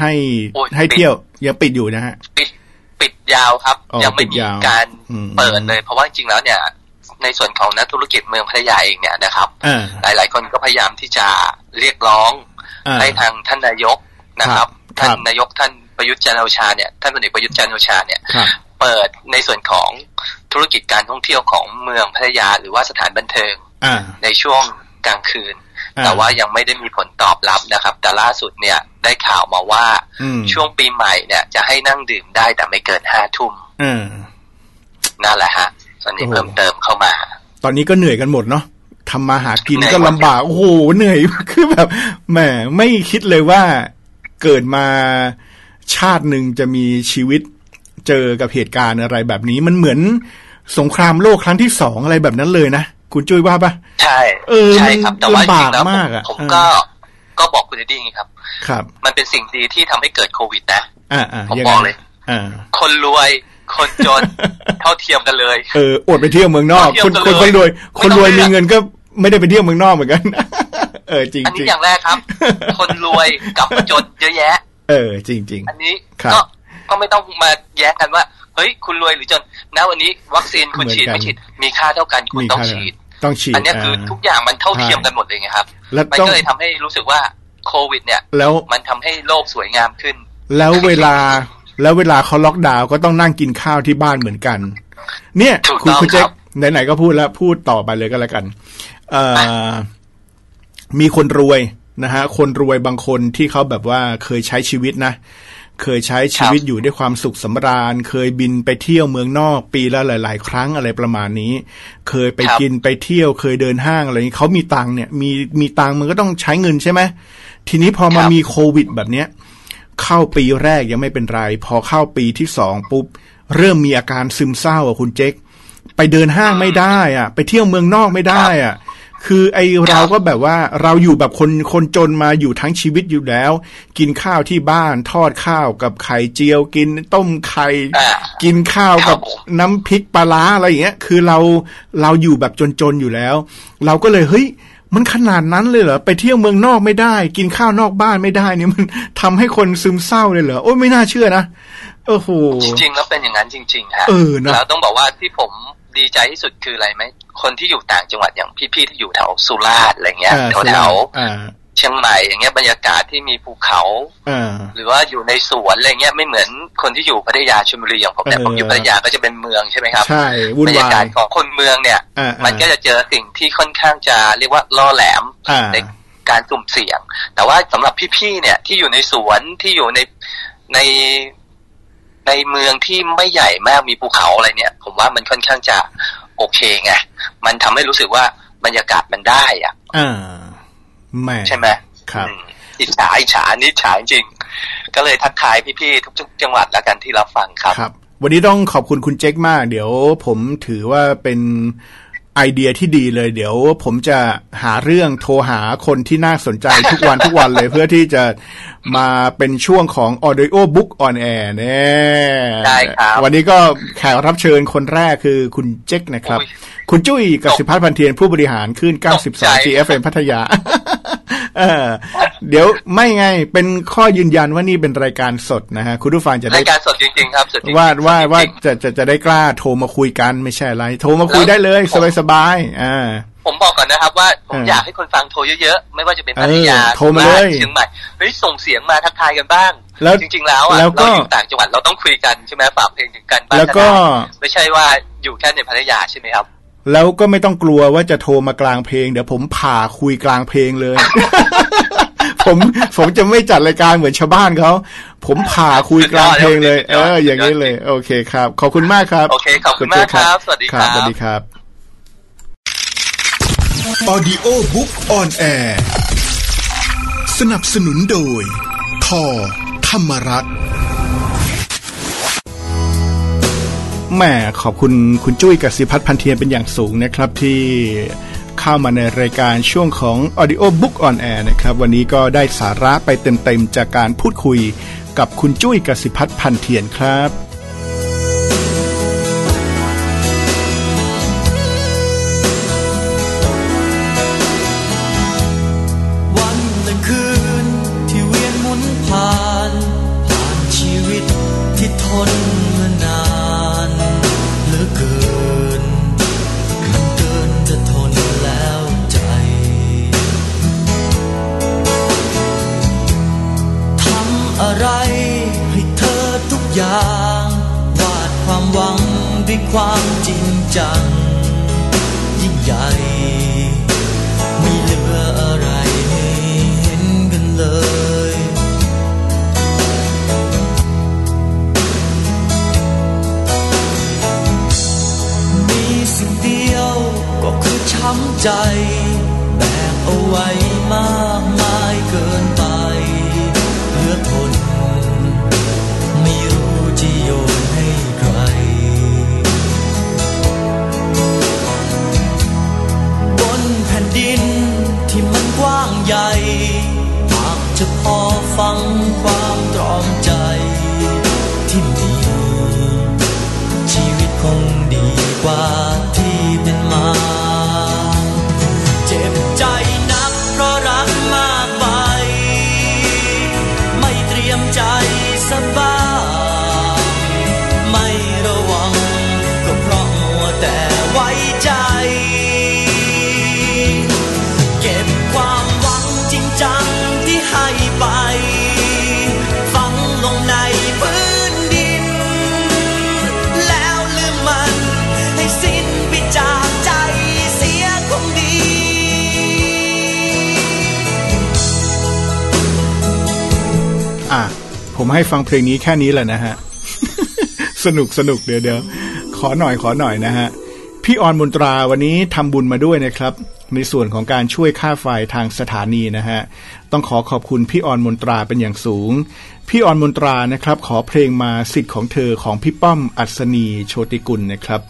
[SPEAKER 2] ให้
[SPEAKER 5] โอ้ย
[SPEAKER 2] ให้
[SPEAKER 5] ปิด
[SPEAKER 2] เที่ยวยังปิดอยู่นะฮะ
[SPEAKER 5] ปิดปิดยาวครับ
[SPEAKER 2] อ๋อ
[SPEAKER 5] ยังไม่
[SPEAKER 2] ปิด
[SPEAKER 5] มี
[SPEAKER 2] ยาว
[SPEAKER 5] การ
[SPEAKER 2] อืม
[SPEAKER 5] เปิดเลย เพราะว่าจริงๆแล้วเนี่ย ในส่วนของนักธุรกิจเมืองพัทยาเองเนี่ยนะครับ
[SPEAKER 2] อ่า
[SPEAKER 5] หลายๆคนก็พยายามที่จะเรียกร้อง
[SPEAKER 2] อ่า
[SPEAKER 5] ให้ทางท่านนายกนะครับ
[SPEAKER 2] ครับ
[SPEAKER 5] ท่านนายกท่านประยุทธ์จันทร์โอชาเนี่ยท่านพลเอกประยุทธ์จันทร์โอชาเนี่ย
[SPEAKER 2] ครับ
[SPEAKER 5] เปิดในส่วนของธุรกิจการท่องเที่ยวของเมืองพัทยาหรือว่าสถานบันเทิง
[SPEAKER 2] อ่า
[SPEAKER 5] ในช่วงกลางคืน
[SPEAKER 2] อ่า
[SPEAKER 5] แต่ว่ายังไม่ได้มีผลตอบรับนะครับ แต่ล่าสุดเนี่ยได้ข่าวมาว่า
[SPEAKER 2] อืม
[SPEAKER 5] ช่วงปีใหม่เนี่ย จะให้นั่งดื่มได้แต่ไม่เกินห้าทุ่ม
[SPEAKER 2] อ่า
[SPEAKER 5] นั่นแหละฮะตอนนี้
[SPEAKER 2] โอ้โห
[SPEAKER 5] เพิ่มเติมเข้ามา
[SPEAKER 2] ตอนนี้ก็เหนื่อยกันหมดเนาะทำมาหากิน
[SPEAKER 5] เหนื่อย
[SPEAKER 2] ก็ลำบาก โอ้โหเหนื่อยคือแบบแหมไม่คิดเลยว่าเกิดมาชาติหนึ่งจะมีชีวิตเจอกับเหตุการณ์อะไรแบบนี้ มันเหมือนสงครามโลกครั้งที่สองอะไรแบบนั้นเลยนะ คุณจุ้ยว่าปะ
[SPEAKER 5] ใช่
[SPEAKER 2] เออ
[SPEAKER 5] ใช่ครับ
[SPEAKER 2] มัน
[SPEAKER 5] แต่ว่าจริงๆแล้ว
[SPEAKER 2] ลำบากมากอะ
[SPEAKER 5] ผม
[SPEAKER 2] เออ
[SPEAKER 5] ก็ก็บอกคุณเอ็ดดี้อย่างนี้ครับ
[SPEAKER 2] ครับ
[SPEAKER 5] มันเป็นสิ่งดีที่ทำให้เกิดโควิดนะ
[SPEAKER 2] อ่าอ่า
[SPEAKER 5] ผม
[SPEAKER 2] ยัง
[SPEAKER 5] บ
[SPEAKER 2] ไง
[SPEAKER 5] อกเลย
[SPEAKER 2] อ่า
[SPEAKER 5] คนรวยคนจนเท่าเทียมกันเลย
[SPEAKER 2] เอออดไปเที่ยวเมืองนอก
[SPEAKER 5] เที่ยว
[SPEAKER 2] คน
[SPEAKER 5] กัน
[SPEAKER 2] คน
[SPEAKER 5] เลย
[SPEAKER 2] คนรวย
[SPEAKER 5] ไม่
[SPEAKER 2] คน
[SPEAKER 5] ต้อง
[SPEAKER 2] รวย
[SPEAKER 5] เลื
[SPEAKER 2] มี
[SPEAKER 5] อก
[SPEAKER 2] เงินก็ไม่ได้ไปเที่ยวเมืองนอกเหมือนกัน เออจริง
[SPEAKER 5] อัน
[SPEAKER 2] จริ
[SPEAKER 5] นี้
[SPEAKER 2] ง
[SPEAKER 5] อย่างแรกครับ คนรวยกับคนจนเยอะแยะ
[SPEAKER 2] เออ จริงจริง
[SPEAKER 5] อันนี้
[SPEAKER 2] ครับ
[SPEAKER 5] ก็ก็ไม่ต้องมาแย้งกันว่า เฮ้ย คุณรวยหรือจนณวันนี้ วัคซีนคุณ
[SPEAKER 2] เหมือน
[SPEAKER 5] ฉีด
[SPEAKER 2] กัน
[SPEAKER 5] ไม่ฉีด มีค่าเท่ากันคุณ
[SPEAKER 2] มี
[SPEAKER 5] ต้อง
[SPEAKER 2] ค่า
[SPEAKER 5] ฉีด
[SPEAKER 2] ต้องฉีด
[SPEAKER 5] อันเนี้ยคือทุกอย่างมันเท่าเทียม
[SPEAKER 2] ใช่
[SPEAKER 5] กันหมดเลยไงครับ
[SPEAKER 2] แล้ว
[SPEAKER 5] มัน
[SPEAKER 2] ต้อง
[SPEAKER 5] ก็เลยทำให้รู้สึกว่าโควิด เนี่ย
[SPEAKER 2] แล้ว
[SPEAKER 5] มันทำให้โลกสวยงามขึ้น
[SPEAKER 2] แล้วเวลาแล้วเวลาเขาล็อกดาวน์ก็ต้องนั่งกินข้าวที่บ้านเหมือนกัน เนี่ย
[SPEAKER 5] ถูก
[SPEAKER 2] คุณ
[SPEAKER 5] ต้อง
[SPEAKER 2] คุณเจ๊
[SPEAKER 5] ครั
[SPEAKER 2] ก
[SPEAKER 5] บ
[SPEAKER 2] ไหนๆก็พูดแล้วพูดต่อไปเลยก็แล้วกันเอ่อมีคนรวยนะฮะคนรวยบางคนที่เขาแบบว่าเคยใช้ชีวิตนะ เคยใช้ชีวิตอยู่ด้วยความสุขสำราญ เคยบินไปเที่ยวเมืองนอกปีละหลาย ๆ ครั้งอะไรประมาณนี้ เคยไป
[SPEAKER 5] ครับ
[SPEAKER 2] กินไปเที่ยวเคยเดินห้างอะไรอย่างนี้เขามีตังค์เนี่ยมีมีตังค์มันก็ต้องใช้เงินใช่ไหมทีนี้พอมา
[SPEAKER 5] ครับ
[SPEAKER 2] มีโควิดแบบเนี้ยเข้าปีแรกยังไม่เป็นไร พอเข้าปีที่สองปุ๊บ เริ่มมีอาการซึมเศร้าอะคุณเจ๊กไปเดินห้างไม่ได้อะ ไปเที่ยวเมืองนอกไม่ได้อะ คือไอเราก็แบบว่าเราอยู่แบบคนคนจนมาอยู่ทั้งชีวิตอยู่แล้ว กินข้าวที่บ้านทอดข้าวกับไข่เจียวกินต้มไข่
[SPEAKER 5] อ่า
[SPEAKER 2] กินข้าว
[SPEAKER 5] ครั
[SPEAKER 2] กับบ
[SPEAKER 5] ผม
[SPEAKER 2] น้ำพริกปลาร้าอะไรอย่างเงี้ย คือเราเราอยู่แบบจนๆอยู่แล้ว เราก็เลยเฮ้ยมันขนาดนั้นเลยเหรอไปเที่ยวเมืองนอกไม่ได้ กินข้าวนอกบ้านไม่ได้เนี่ยมันทำให้คนซึมเศร้าเลยเหรอโอ้ยไม่น่าเชื่อนะโอ้โห
[SPEAKER 5] จริงๆแล้วเป็นอย่างนั้นจริงๆฮะ
[SPEAKER 2] เออนะ
[SPEAKER 5] แล้วต้องบอกว่าที่ผม ดีใจที่สุดคืออะไรไหมคนที่อยู่ต่างจังหวัดอย่างพี่ๆที่อยู่แถวสุราษฎร์อะไรเงี้ย
[SPEAKER 2] อ่า
[SPEAKER 5] แถวแถว
[SPEAKER 2] อ่า
[SPEAKER 5] เชียงใหม่อย่างเงี้ยบรรยากาศที่มีภูเขา
[SPEAKER 2] อ่า
[SPEAKER 5] หรือว่าอยู่ในสวนอะไรเงี้ยไม่เหมือนคนที่อยู่พัทยาชลบุรีอย่างผมเนี่ย
[SPEAKER 2] เออ
[SPEAKER 5] ผมอยู่พัทยาก็จะเป็นเมืองใช่ไหมครับ
[SPEAKER 2] ใช่วุ่น
[SPEAKER 5] บรรยาวา
[SPEAKER 2] กา
[SPEAKER 5] ยศของคนเมืองเนี่ย
[SPEAKER 2] อ่าอ่า
[SPEAKER 5] มันก็จะเจอสิ่งที่ค่อนข้างจะเรียกว่าล่อแหลม
[SPEAKER 2] อ่า
[SPEAKER 5] ในการสุ่มเสี่ยง แต่ว่าสำหรับพี่ๆเนี่ยที่อยู่ในสวนที่อยู่ในใน ในเมืองที่ไม่ใหญ่มากมีภูเขาอะไรเนี่ย ผมว่ามันค่อนข้างจะโอเคไงมันทำให้รู้สึกว่าบรรยากาศมันได้อะ
[SPEAKER 2] อ่าแหม่
[SPEAKER 5] ใช่ไหม
[SPEAKER 2] ครับ
[SPEAKER 5] อืมอิจฉาอิจฉานิจฉาจริง ก็เลยทักทายพี่ๆทุกๆจังหวัดแล้วกันที่รับฟังครับ
[SPEAKER 2] ครับ วันนี้ต้องขอบคุณคุณเจ๊กมาก เดี๋ยวผมถือว่าเป็น ไอเดียที่ดีเลย เดี๋ยวผมจะหาเรื่องโทรหาคนที่น่าสนใจทุกวันทุกวันเลยเพื่อที่จะมาเป็นช่วงของ Audio Book on Air เนี่ย
[SPEAKER 5] ได้ครับ
[SPEAKER 2] วันนี้ก็แขกรับเชิญคนแรกคือคุณเจ๊กนะครับ
[SPEAKER 5] อุ๊ย
[SPEAKER 2] คุณจุ้ยกับสิพัฒน์พันเทียนผู้บริหารขึ้น
[SPEAKER 5] ตกใจ
[SPEAKER 2] 92 GFM พัทยา เออ เดี๋ยวไม่ไงเป็นข้อยืนยันว่านี่เป็นรายการสดนะฮะคุณผู้ฟังจะได้
[SPEAKER 5] รายการสดจริงๆครับสดจริงๆ
[SPEAKER 2] ว่าว่า
[SPEAKER 5] สดจริงๆ
[SPEAKER 2] ว่าจะจะจะได้กล้าโทรมาคุยกันไม่ใช่อะไร โทรมาคุย
[SPEAKER 5] แล้ว
[SPEAKER 2] ได้เลย
[SPEAKER 5] ผม
[SPEAKER 2] สบายสบายๆอ่า
[SPEAKER 5] ผมบอกก่อนนะครับว่าผม
[SPEAKER 2] เออ
[SPEAKER 5] อยากให้คนฟังโทรเยอะๆ ไม่ว่าจะเป็นพัทยา
[SPEAKER 2] เออโทรมาเลย
[SPEAKER 5] สุรษฎร์เชียงใหม่เฮ้ยส่งเสียงมาทักทายกันบ้าง
[SPEAKER 2] แล้ว
[SPEAKER 5] จริง ๆ แล้วอะ
[SPEAKER 2] แล้วก็
[SPEAKER 5] เราอยู่ต่างจังหวัดเราต้องคุยกันใช่ไหมฝากเพลงถึงกันบ้าง
[SPEAKER 2] แล้วก็
[SPEAKER 5] ได้ไม่ใช่ว่าอยู่แค่ในพัทยาใช่ไหมครับ
[SPEAKER 2] แล้วก็ไม่ต้องกลัวว่าจะโทรมากลางเพลง เดี๋ยวผมผ่าคุยกลางเพลงเลย ผมผมจะไม่จัดรายการเหมือนชาวบ้านเขา ผมผ่าคุยกลางเพลงเลย เออ อย่างนี้เลย โอเคครับ ขอบคุณมากครับ
[SPEAKER 5] โอเค ขอบคุณมากครับ สวัสดีครับ
[SPEAKER 2] สวัสดีครับ
[SPEAKER 1] Audio Book on Air สนับสนุนโดยทอธรรมรัต
[SPEAKER 2] แหมขอบคุณคุณจุ้ยกับสิพัฒน์พันเทียนเป็นอย่างสูงนะครับที่เข้ามาในรายการช่วงของ Audio Book on Air นะครับ วันนี้ก็ได้สาระไปเต็มๆจากการพูดคุยกับคุณจุ้ยกสิพัฒน์พันเทียนครับ
[SPEAKER 6] เพ
[SPEAKER 3] ลงนี้แค่
[SPEAKER 2] นี้แหละนะฮะ สนุกสนุกเดี๋ยวเดี๋ยวขอหน่อยขอหน่อยนะฮะ พี่ออนมนตราวันนี้ทำบุญมาด้วยนะครับ ในส่วนของการช่วยค่าไฟทางสถานีนะฮะ ต้องขอขอบคุณพี่ออนมนตราเป็นอย่างสูง พี่ออนมนตรานะครับ ขอเพลงมาสิทธิ์ของเธอของพี่ป้อมอัศนีโชติกุลนะครับ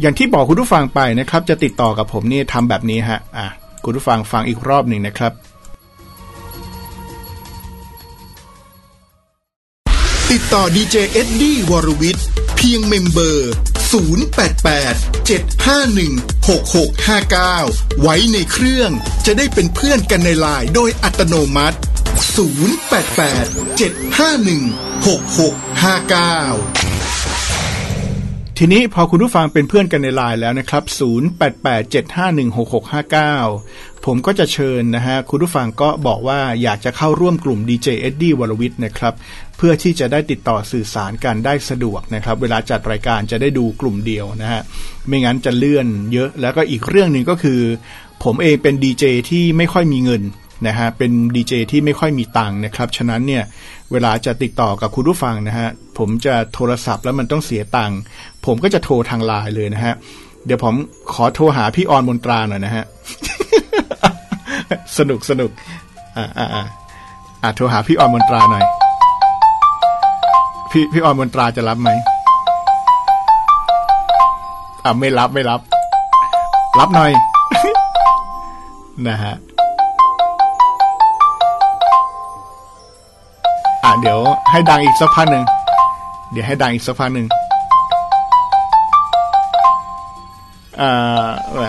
[SPEAKER 2] อย่างที่บอกคุณผู้ฟังไปนะครับ จะติดต่อกับผมนี่ทำแบบนี้ฮะอะคุณผู้ฟังฟังอีกรอบหนึ่งนะครับ
[SPEAKER 1] ติดต่อดีเจเอ็ดดี้วรวิทย์เพียง mem เบอร์ 088 751 6659 ไว้ในเครื่องจะได้เป็นเพื่อนกันในไลน์โดยอัตโนมัติ 088 751 6659
[SPEAKER 2] ทีนี้พอคุณผู้ฟังเป็นเพื่อนกันในไลน์แล้วนะครับ 0887516659 ผมก็จะเชิญนะฮะ คุณผู้ฟังก็บอกว่าอยากจะเข้าร่วมกลุ่ม DJ เอ็ดดี้วรวิทย์นะครับ พื่อที่จะได้ติดต่อสื่อสารกันได้สะดวกนะครับ เวลาจัดรายการจะได้ดูกลุ่มเดียวนะฮะไม่งั้นจะเลื่อนเยอะ แล้วก็อีกเรื่องหนึ่งก็คือ ผมเองเป็นดีเจที่ไม่ค่อยมีเงินนะฮะเป็นดีเจที่ไม่ค่อยมีตังค์นะครับ ฉะนั้นเนี่ยเวลาจะติดต่อกับคุณผู้ฟังนะฮะผมจะโทรศัพท์แล้วมันต้องเสียตังค์ผมก็จะโทรทางไลน์เลยนะฮะเดี๋ยวผมขอโทรหาพี่ออนมนตราหน่อยนะฮะสนุกสนุกอ่าอ่าอ่าอ่าโทรหาพี่ออนมนตราหน่อย พี่พี่ออนมนตราจะรับไหมอ่าไม่รับไม่รับ รับหน่อย นะฮะอะเดี๋ยวให้ดังอีกสักพักหนึ่งเดี๋ยวให้ดังอีกสักพักหนึ่งอ่าแหม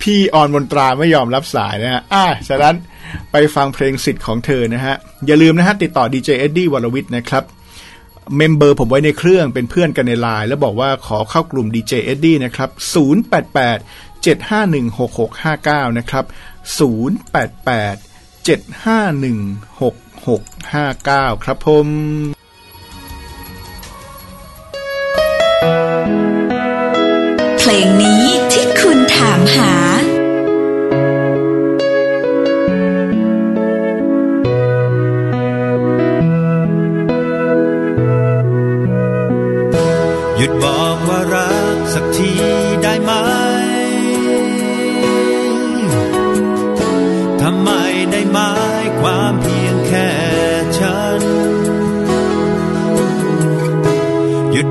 [SPEAKER 2] พี่ออนมนตราไม่ยอมรับสายนะฮะอะฉะนั้น ไปฟังเพลงสิทธิ์ของเธอนะฮะ อย่าลืมนะฮะ ติดต่อดีเจเอ็ดดี้วรวิทย์นะครับ mem เบอร์ผมไว้ในเครื่องเป็นเพื่อนกันในไลน์แล้วบอกว่าขอเข้ากลุ่ม DJ เอ็ดดี้นะครับ 088 751 6659 นะครับ 088 751 6659 ครับผม
[SPEAKER 7] เพลงนี้ที่คุณถามหา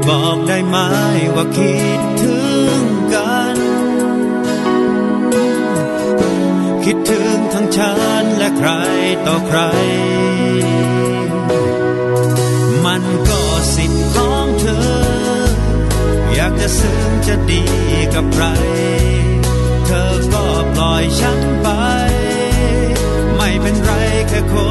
[SPEAKER 3] บอกได้ไหมว่าคิดถึงกัน คิดถึงทั้งฉันและใครต่อใคร มันก็สิทธิ์ของเธอ อยากจะซึ้งจะดีกับใคร เธอก็ปล่อยฉันไป ไม่เป็นไรแค่คน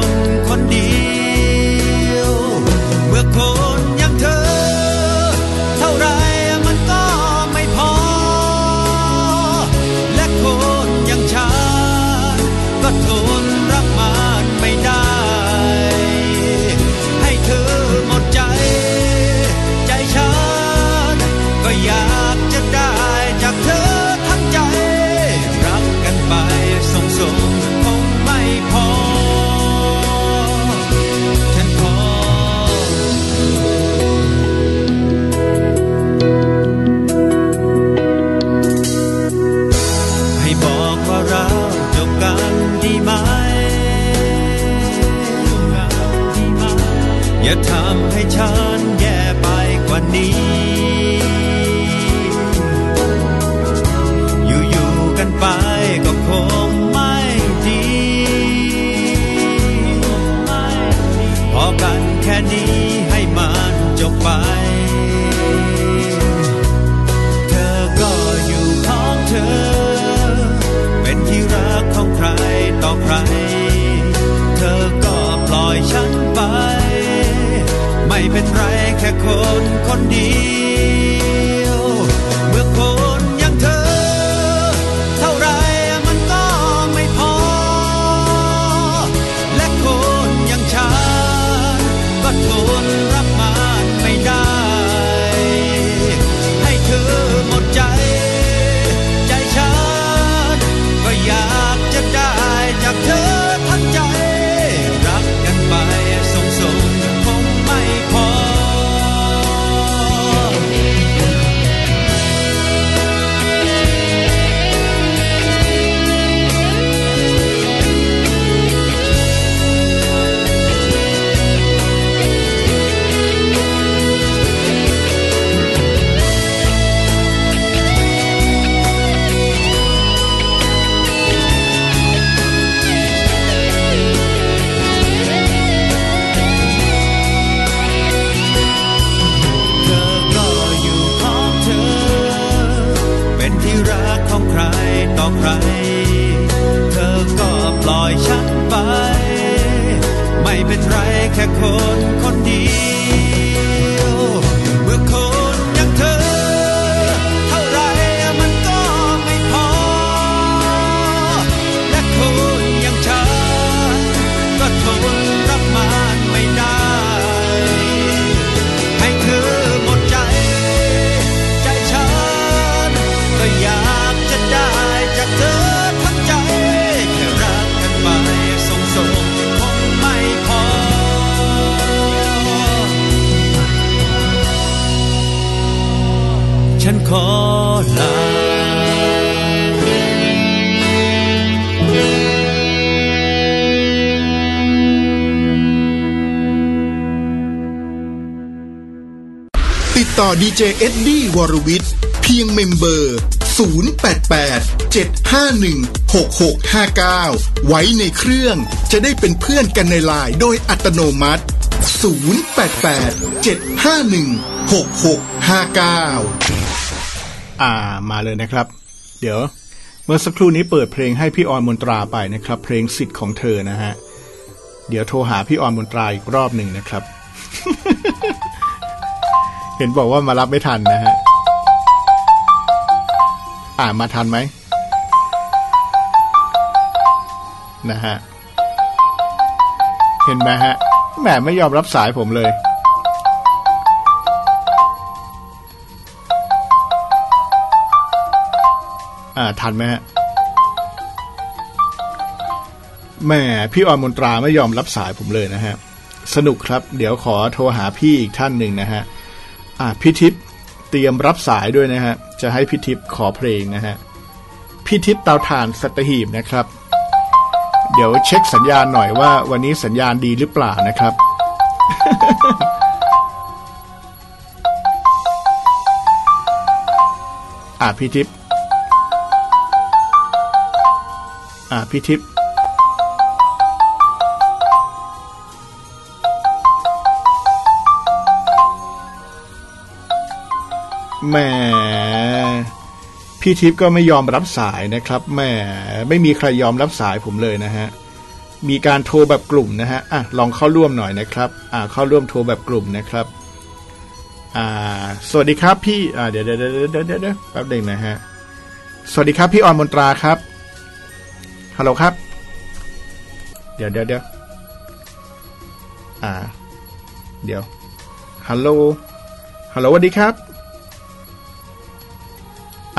[SPEAKER 3] เจเอ็ด
[SPEAKER 6] ดี้วร
[SPEAKER 1] วิทย์เพียงเมมเบอร์ 088 751 6659 ไว้ในเครื่องจะได้เป็นเพื่อนกันในไลน์โดยอัตโนมัติ 088 751 6659
[SPEAKER 2] อ่ามาเลยนะครับ เดี๋ยว เมื่อสักครู่นี้เปิดเพลงให้พี่ออนมนตราไปนะครับ เพลงสิทธิ์ของเธอนะฮะ เดี๋ยวโทรหาพี่ออนมนตราอีกรอบหนึ่งนะครับ เห็นบอกว่ามารับไม่ทันนะฮะ อ่ามาทันไหมนะฮะ เห็นไหมฮะ แหมไม่ยอมรับสายผมเลย อ่า ทันไหมฮะแหม่พี่ออนมนตราไม่ยอมรับสายผมเลยนะฮะ สนุกครับ เดี๋ยวขอโทรหาพี่อีกท่านหนึ่งนะฮะ อ่าพี่ทิพย์เตรียมรับสายด้วยนะฮะ จะให้พี่ทิพย์ขอเพลงนะฮะ พี่ทิพย์เตาถ่านสัตหีบนะครับ เดี๋ยวเช็คสัญญาณหน่อยว่า วันนี้สัญญาณดีหรือเปล่านะครับ อ่าพี่ทิพย์อ่าพี่ทิพย์ แหมพี่ทิพย์ก็ไม่ยอมรับสายนะครับแหมไม่มีใครยอมรับสายผมเลยนะฮะมีการโทรแบบกลุ่มนะฮะอะลองเข้าร่วมหน่อยนะครับอ่าเข้าร่วมโทรแบบกลุ่มนะครับอ่าสวัสดีครับพี่อ่าเดี๋ยวเดี๋ยวเดี๋ยวเดี๋ยวเดี๋ยวเดี๋ยวแป๊บหนึ่งนะฮะสวัสดีครับพี่ออนมนตราครับฮัลโหลครับ เดี๋ยวเดี๋ยวเดี๋ยวอ่า เดี๋ยวฮัลโหลฮัลโหลสวัสดีครับ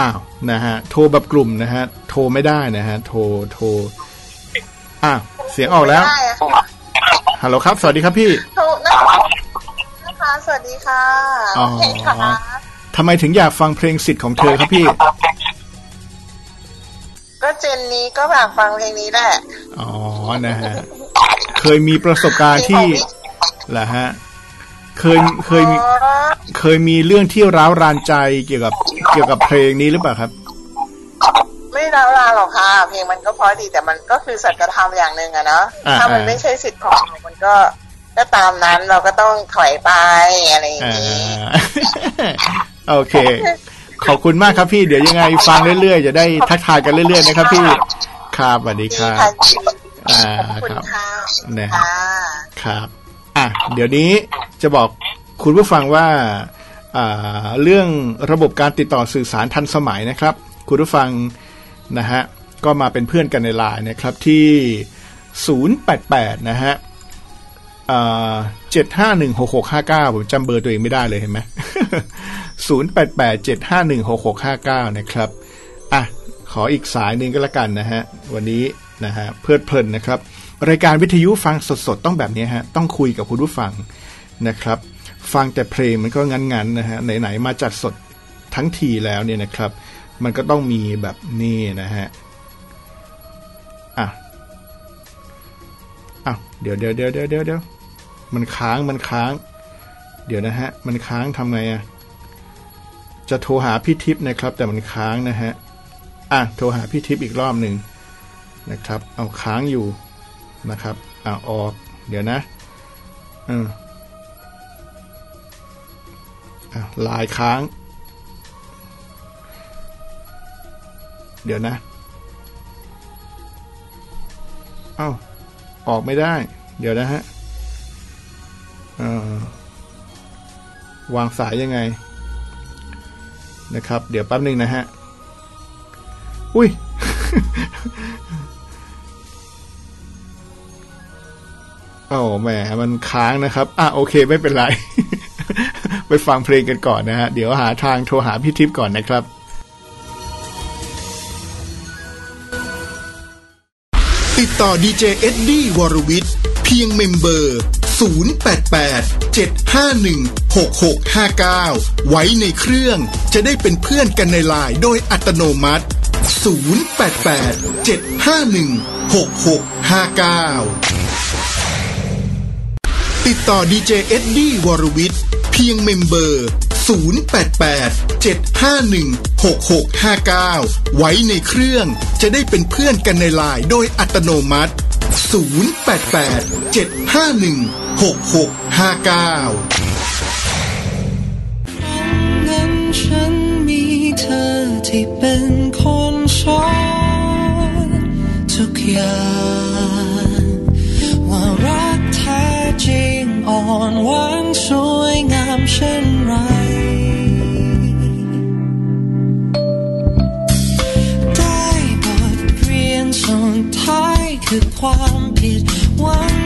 [SPEAKER 2] อ้าวนะฮะโทรแบบกลุ่มนะฮะโทรไม่ได้นะฮะโทรโทรอ้าวเสียงออกแล้ว
[SPEAKER 8] ได้อะค่ะ
[SPEAKER 2] ฮัลโหลครับ สวัสดีครับพี่
[SPEAKER 8] ถูกนะคะนะคะสวัสดีค่ะ
[SPEAKER 2] อ๋อ
[SPEAKER 8] โอเคค่ะ
[SPEAKER 2] ทำไมถึงอยากฟังเพลงสิทธิ์ของเธอครับพี่
[SPEAKER 8] ก็เจนนี้ก็แบบฟังเพลงนี้แหละ
[SPEAKER 2] อ๋อนะฮะเคยมีประสบการณ์ที่เหรอฮะเคยเคยมี
[SPEAKER 8] อ๋อ
[SPEAKER 2] เคยมีเรื่องที่ร้าวรานใจเกี่ยวกับ เกี่ยวกับเพลงนี้หรือเปล่าครับ
[SPEAKER 8] ไม่ร้าวรานหรอกค่ะ เพลงมันก็เพราะดีแต่มันก็คือสัจธรรมอย่างหนึ่งอะเนาะ
[SPEAKER 2] อ่า
[SPEAKER 8] ถ้ามัน
[SPEAKER 2] อ่า
[SPEAKER 8] ไม่ใช่สิทธิ์ของเรามันก็ก็ตามนั้นเราก็ต้องถอยไปอะไรอย่าง
[SPEAKER 2] อ่า
[SPEAKER 8] นี้
[SPEAKER 2] โอเค ขอบคุณมากครับพี่ เดี๋ยวยังไงฟังเรื่อยๆ จะได้ทักทายกันเรื่อยๆนะครับพี่ครับสวัสดี
[SPEAKER 8] ดี
[SPEAKER 2] ครับ
[SPEAKER 8] ค่ะดี
[SPEAKER 2] อ่า
[SPEAKER 8] ขอบคุณ
[SPEAKER 2] ครับ
[SPEAKER 8] ค่ะ
[SPEAKER 2] นะ
[SPEAKER 8] ค่ะ
[SPEAKER 2] ครับ อะ เดี๋ยวนี้จะบอกคุณผู้ฟังว่าอ่า เรื่องระบบการติดต่อสื่อสารทันสมัยนะครับ คุณผู้ฟังนะฮะก็มาเป็นเพื่อนกันในไลน์นะครับที่ 088 นะฮะเจ็ดห้าหนึ่งหกหกห้าเก้าผมจำเบอร์ตัวเองไม่ได้เลยเห็นไหมศูนย์แปดแปดเจ็ดห้าหนึ่งหกหกห้าเก้านะครับ อะ ขออีกสายหนึ่งก็แล้วกันนะฮะ วันนี้นะฮะเพลิดเพลินนะครับ รายการวิทยุฟังสดๆ ต้องแบบนี้ฮะ ต้องคุยกับคุณผู้ฟังนะครับ ฟังแต่เพลงมันก็งั้นๆนะฮะไหนๆมาจัดสดทั้งทีแล้วเนี่ยนะครับ มันก็ต้องมีแบบนี้นะฮะอะอะเดี๋ยวเดี๋ยวเดี๋ยวเดี๋ยวเดี๋ยวเดี๋ยวมันค้างมันค้าง เดี๋ยวนะฮะ มันค้างทำไงอะจะโทรหาพี่ทิพย์นะครับ แต่มันค้างนะฮะอะโทรหาพี่ทิพย์อีกรอบหนึ่งนะครับ เอาค้างอยู่นะครับอะออก เดี๋ยวนะเอออะ ลายค้าง เดี๋ยวนะเอ้าออกไม่ได้ เดี๋ยวนะฮะวางสายยังไง นะครับ เดี๋ยวแป๊บหนึ่งนะฮะ อุ้ย โอ้แหมมันค้างนะครับ อะ โอเค ไม่เป็นไร ไปฟังเพลงกันก่อนนะฮะ เดี๋ยวหาทางโทรหาพี่ทิพย์ก่อนนะครับ
[SPEAKER 1] ติดต่อดีเจเอ็ดดี้วรวิทย์เพียง mem เบอร์ 088 751 6659 ไว้ในเครื่องจะได้เป็นเพื่อนกันในไลน์โดยอัตโนมัติ 088 751 6659 ติดต่อดีเจเอ็ดดี้วรวิทย์ เพียง mem เบอร์ 088 751 6659 ไว้ในเครื่องจะได้เป็นเพื่อนกันในไลน์โดยอัตโนมัติ 088 751 6659
[SPEAKER 6] นั้นฉันมีเธอที่เป็นคนสอนทุกอย่างว่ารักแท้จริงอ่อนหวานสวยงำเช่นไร ได้บทเรียนสุดท้ายคือความผิดหวัง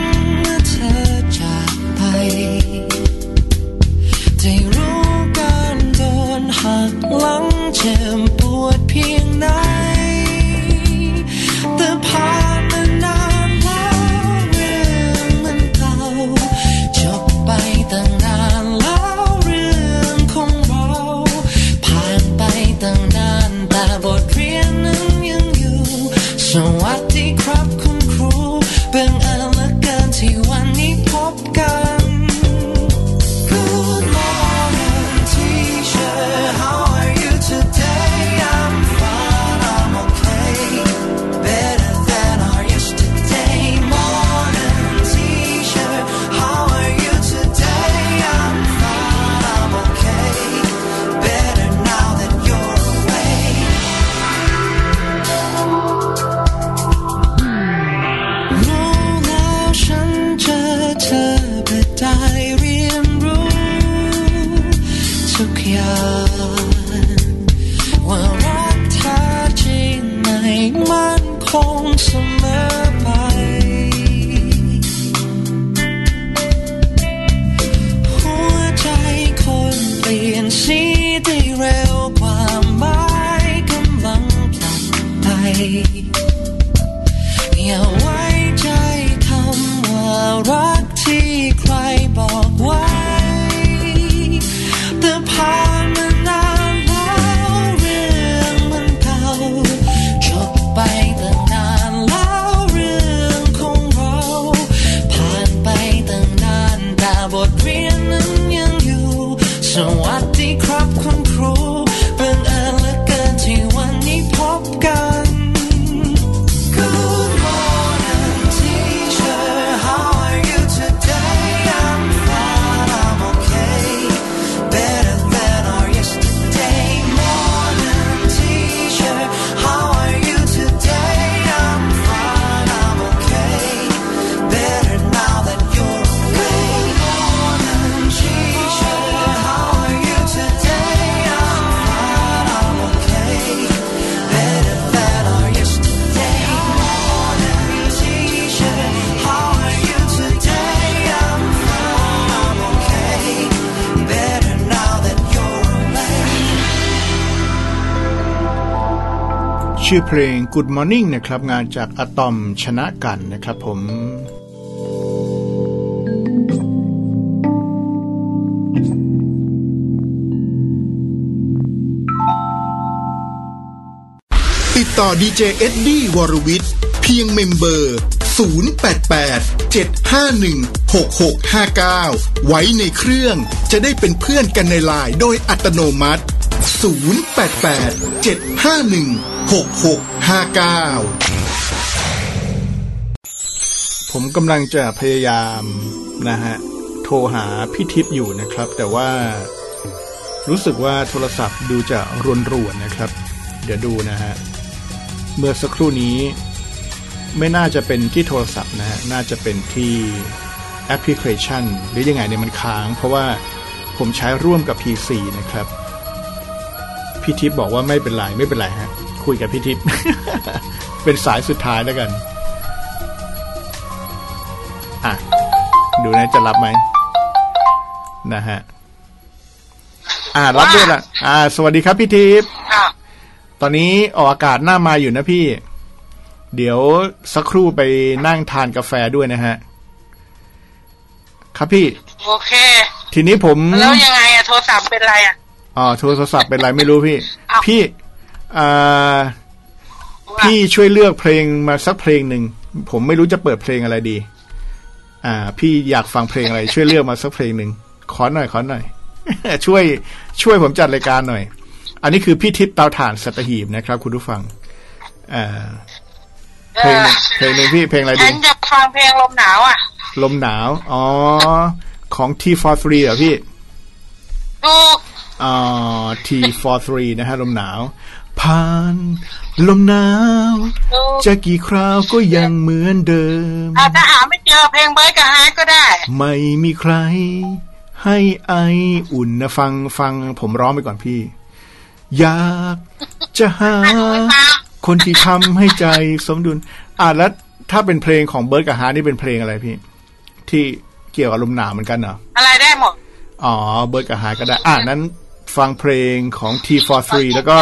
[SPEAKER 2] ชื่อเพลง Good Morning นะครับ งานจากอะตอมชนกันต์นะครับผม
[SPEAKER 1] ติดต่อดีเจเอ็ดดี้วรวิทย์เพียงเมมเบอร์ 088 751 6659 ไว้ในเครื่องจะได้เป็นเพื่อนกันในไลน์โดยอัตโนมัติ 088 751 6659
[SPEAKER 2] ผมกำลังจะพยายามนะฮะ โทรหาพี่ทิพย์อยู่นะครับ แต่ว่ารู้สึกว่าโทรศัพท์ดูจะรวนๆนะครับ เดี๋ยวดูนะฮะ เมื่อสักครู่นี้ไม่น่าจะเป็นที่โทรศัพท์นะฮะ น่าจะเป็นที่แอปพลิเคชัน หรือยังไงเนี่ยมันค้าง เพราะว่าผมใช้ร่วมกับ PC นะครับ พี่ทิพย์บอกว่าไม่เป็นไร ไม่เป็นไรฮะ คุยกับพี่ทิพย์เป็นสายสุดท้ายแล้วกันอะดูนะจะรับไหมนะฮะอ่ารับด้วยล่ะอ่า สวัสดีครับพี่ทิพย์
[SPEAKER 8] ค่ะ
[SPEAKER 2] ตอนนี้ออกอากาศหน้ามาอยู่นะพี่ เดี๋ยวสักครู่ไปนั่งทานกาแฟด้วยนะฮะ ครับพี่
[SPEAKER 8] โอเค
[SPEAKER 2] ทีนี้ผม
[SPEAKER 8] แล้วยังไงอะโทรศัพท์เป็นไรอะ
[SPEAKER 2] อ๋อโทรศัพท์เป็นไรไม่รู้พี่
[SPEAKER 8] อ้าว
[SPEAKER 2] พี่อ่า พี่ช่วยเลือกเพลงมาสักเพลงหนึ่ง ผมไม่รู้จะเปิดเพลงอะไรดี อ่า พี่อยากฟังเพลงอะไร ช่วยเลือกมาสักเพลงหนึ่งขอหน่อยขอหน่อย ช่วยช่วยผมจัดรายการหน่อย อันนี้คือพี่ทิพย์เตาถ่านสัตหีบนะครับ คุณผู้ฟังอ่าเพลงหนึ่งเพลงหนึ่งพี่เพลงอะไร
[SPEAKER 8] ฉั
[SPEAKER 2] ดี
[SPEAKER 8] นจะฟังเพลงลมหนาวอะ
[SPEAKER 2] ลมหนาว อ๋อ ของ T43 เหรอพี่
[SPEAKER 8] ถูก
[SPEAKER 2] อ่า T43 นะฮะ ลมหนาว ผ่าน ลมหนาว
[SPEAKER 8] ถูก
[SPEAKER 2] จะกี่คราวก็ยังเหมือนเดิม
[SPEAKER 8] อะถ้าหาไม่เจอเพลงเบิร์ดกับฮาร์ดก็ได้
[SPEAKER 2] ไม่มีใคร ให้ไออุ่นนะฟังฟัง ผมร้องไปก่อนพี่ อยากจะหา คนที่ทำให้ใจสมดุล อะแล้วถ้าเป็นเพลงของเบิร์ดกับฮาร์ทนี่เป็นเพลงอะไรพี่ ที่เกี่ยวกับลมหนาวเหมือนกันเหรอ
[SPEAKER 8] อะไรได้หมด
[SPEAKER 2] อ๋อ เบิร์ดกับฮาร์ทก็ได้ อะนั้นฟังเพลงของ T43 แล้วก็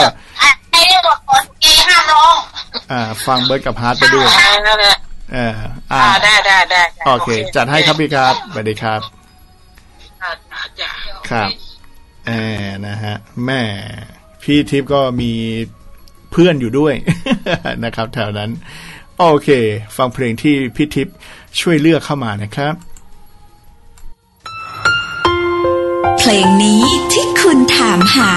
[SPEAKER 8] อ่า
[SPEAKER 2] ฟังเบิร์ดกับฮาร์ทไปด้วย
[SPEAKER 8] นั่นแหละ
[SPEAKER 2] เอออ่า
[SPEAKER 8] อ่าได้ได้ได้ได้
[SPEAKER 2] โอเค จัดให้ครับพี่ครับสวัสดีครับ
[SPEAKER 8] อ่าจ้ะ
[SPEAKER 2] ครับแอนะฮะ แม่พี่ทิพย์ก็มีเพื่อนอยู่ด้วยนะครับ แถวนั้น โอเค ฟังเพลงที่พี่ทิพย์ช่วยเลือกเข้ามานะครับ
[SPEAKER 3] เพลงนี้ที่คุณถามหา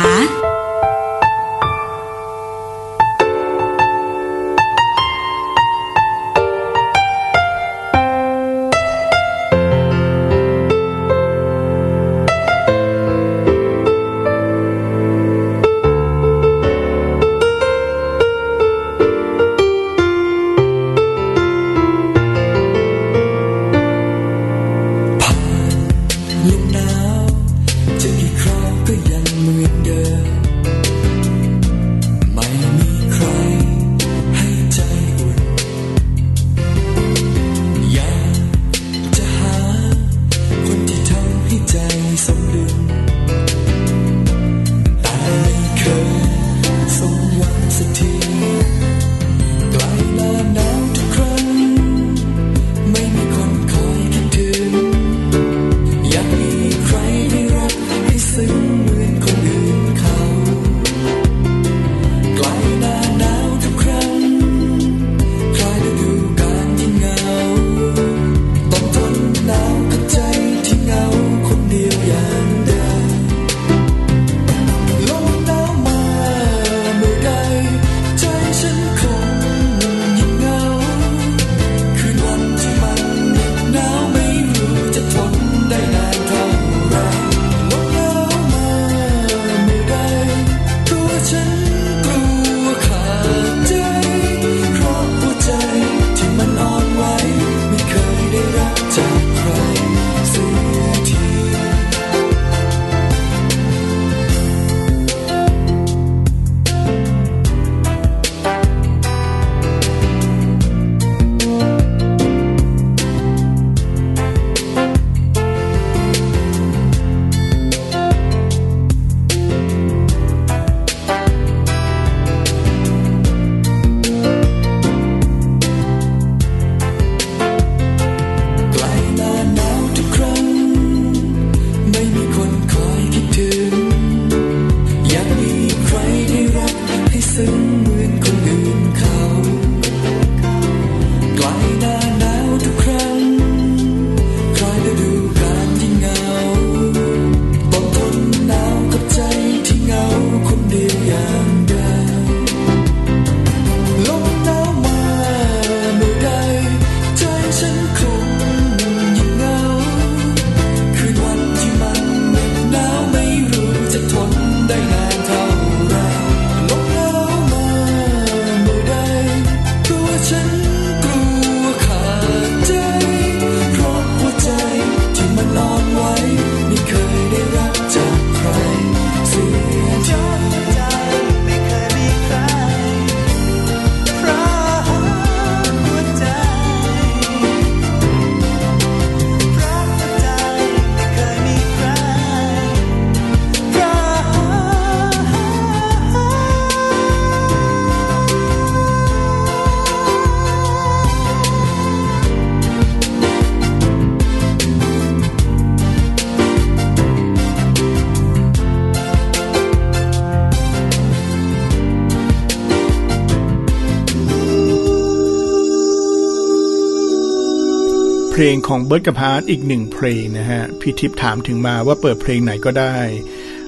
[SPEAKER 2] ของเบิร์ดกับฮาร์ทอีกหนึ่งเพลงนะฮะพี่ทิพย์ถามถึงมาว่าเปิดเพลงไหนก็ได้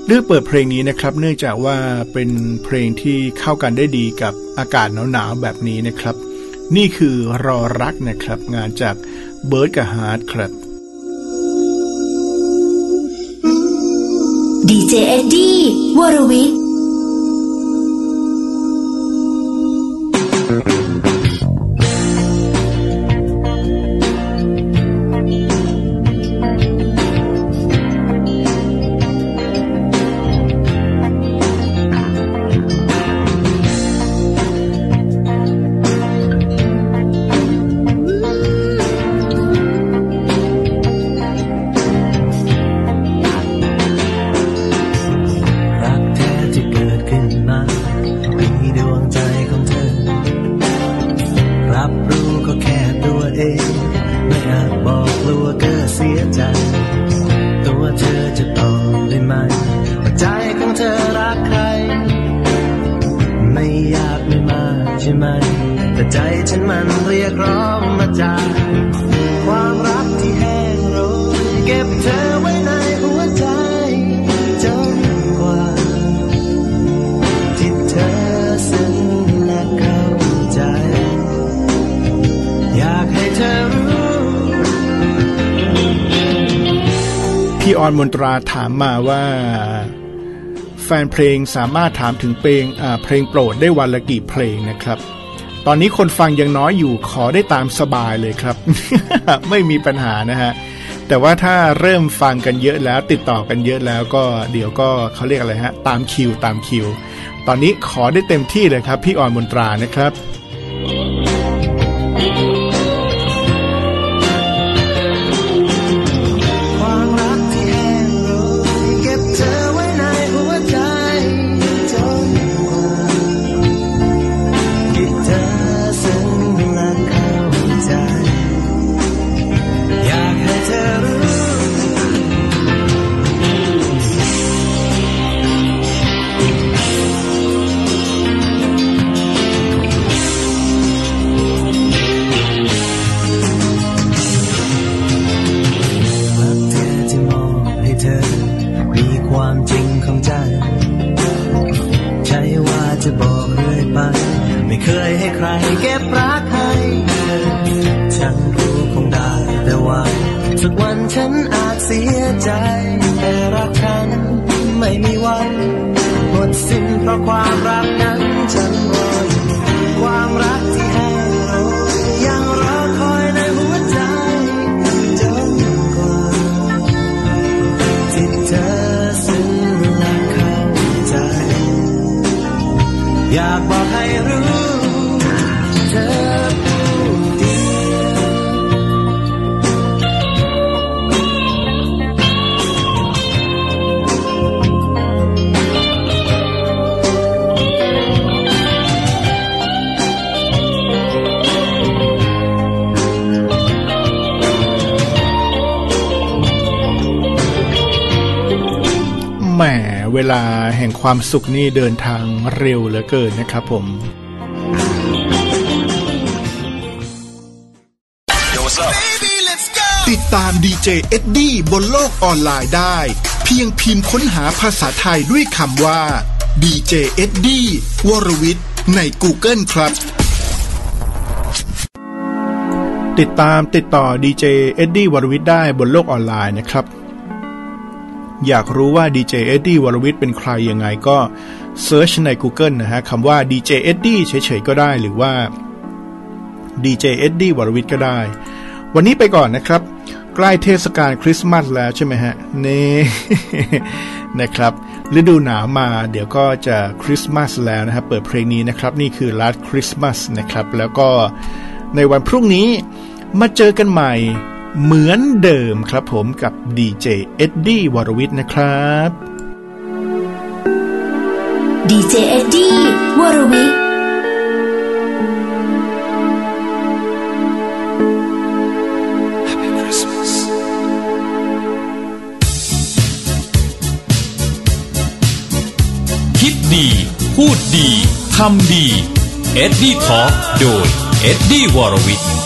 [SPEAKER 2] เลือกเปิดเพลงนี้นะครับ เนื่องจากว่าเป็นเพลงที่เข้ากันได้ดีกับอากาศหนาวๆแบบนี้นะครับ นี่คือรอรักนะครับ งานจากเบิร์ดกับฮาร์ทครับ
[SPEAKER 3] ดีเจเอ็ดดี้วรวิทย์
[SPEAKER 2] พี่อมนตราถามมาว่า แฟนเพลงสามารถถามถึงเพลงอ่าเพลงโปรดได้วันละกี่เพลงนะครับ ตอนนี้คนฟังยังน้อยอยู่ขอได้ตามสบายเลยครับ ไม่มีปัญหานะฮะแต่ว่าถ้าเริ่มฟังกันเยอะแล้วติดต่อกันเยอะแล้วก็เดี๋ยวก็เขาเรียกอะไรฮะตามคิวตามคิว ตอนนี้ขอได้เต็มที่เลยครับ พี่ออนมนตรานะครับ
[SPEAKER 6] จะบอกเรื่อยไป ไม่เคยให้ใครเก็บรักให้ฉันรู้คงได้แต่ว่าสักวันฉันอาจเสียใจ แต่รักฉันไม่มีวันหมดสิ้นเพราะความรักนั้นฉันากบอกให้ เว
[SPEAKER 2] ลาแห่งความสุขนี่เดินทางเร็วเหลือเกินนะครับผม
[SPEAKER 1] ติดตามดีเจเอ็ดดี้บนโลกออนไลน์ได้ เพียงพิมพ์ค้นหาภาษาไทยด้วยคำว่าดีเจเอ็ดดี้วรวิทย์ใน Google ครับ
[SPEAKER 2] ติดตามติดต่อดีเจเอ็ดดี้วรวิทย์ได้บนโลกออนไลน์นะครับ อยากรู้ว่าดีเจเอ็ดดี้วรวิทย์เป็นใครยังไงก็ search ใน Google นะฮะคำว่าดีเจเอ็ดดี้เฉยๆก็ได้หรือว่าดีเจเอ็ดดี้วรวิทย์ก็ได้ วันนี้ไปก่อนนะครับ ใกล้เทศกาลคริสต์มาสแล้วใช่ไหมฮะเน่นะครับฤดูหนาวมาเดี๋ยวก็จะคริสต์มาสแล้วนะครับเปิดเพลงนี้นะครับ นี่คือ Last Christmas นะครับ แล้วก็ในวันพรุ่งนี้มาเจอกันใหม่ เหมือนเดิมครับผมกับดีเจเอ็ดดี้วรวิทย์นะครับ
[SPEAKER 3] ดีเจเอ็ดดี้วรวิทย์
[SPEAKER 9] คิดดี พูดดี ทำดี เอ็ดดี้ talkโดย เอ็ดดี้วรวิทย์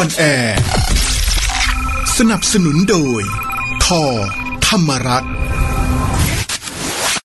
[SPEAKER 1] ออนแอร์ สนับสนุนโดย ทอธรรมรัฐ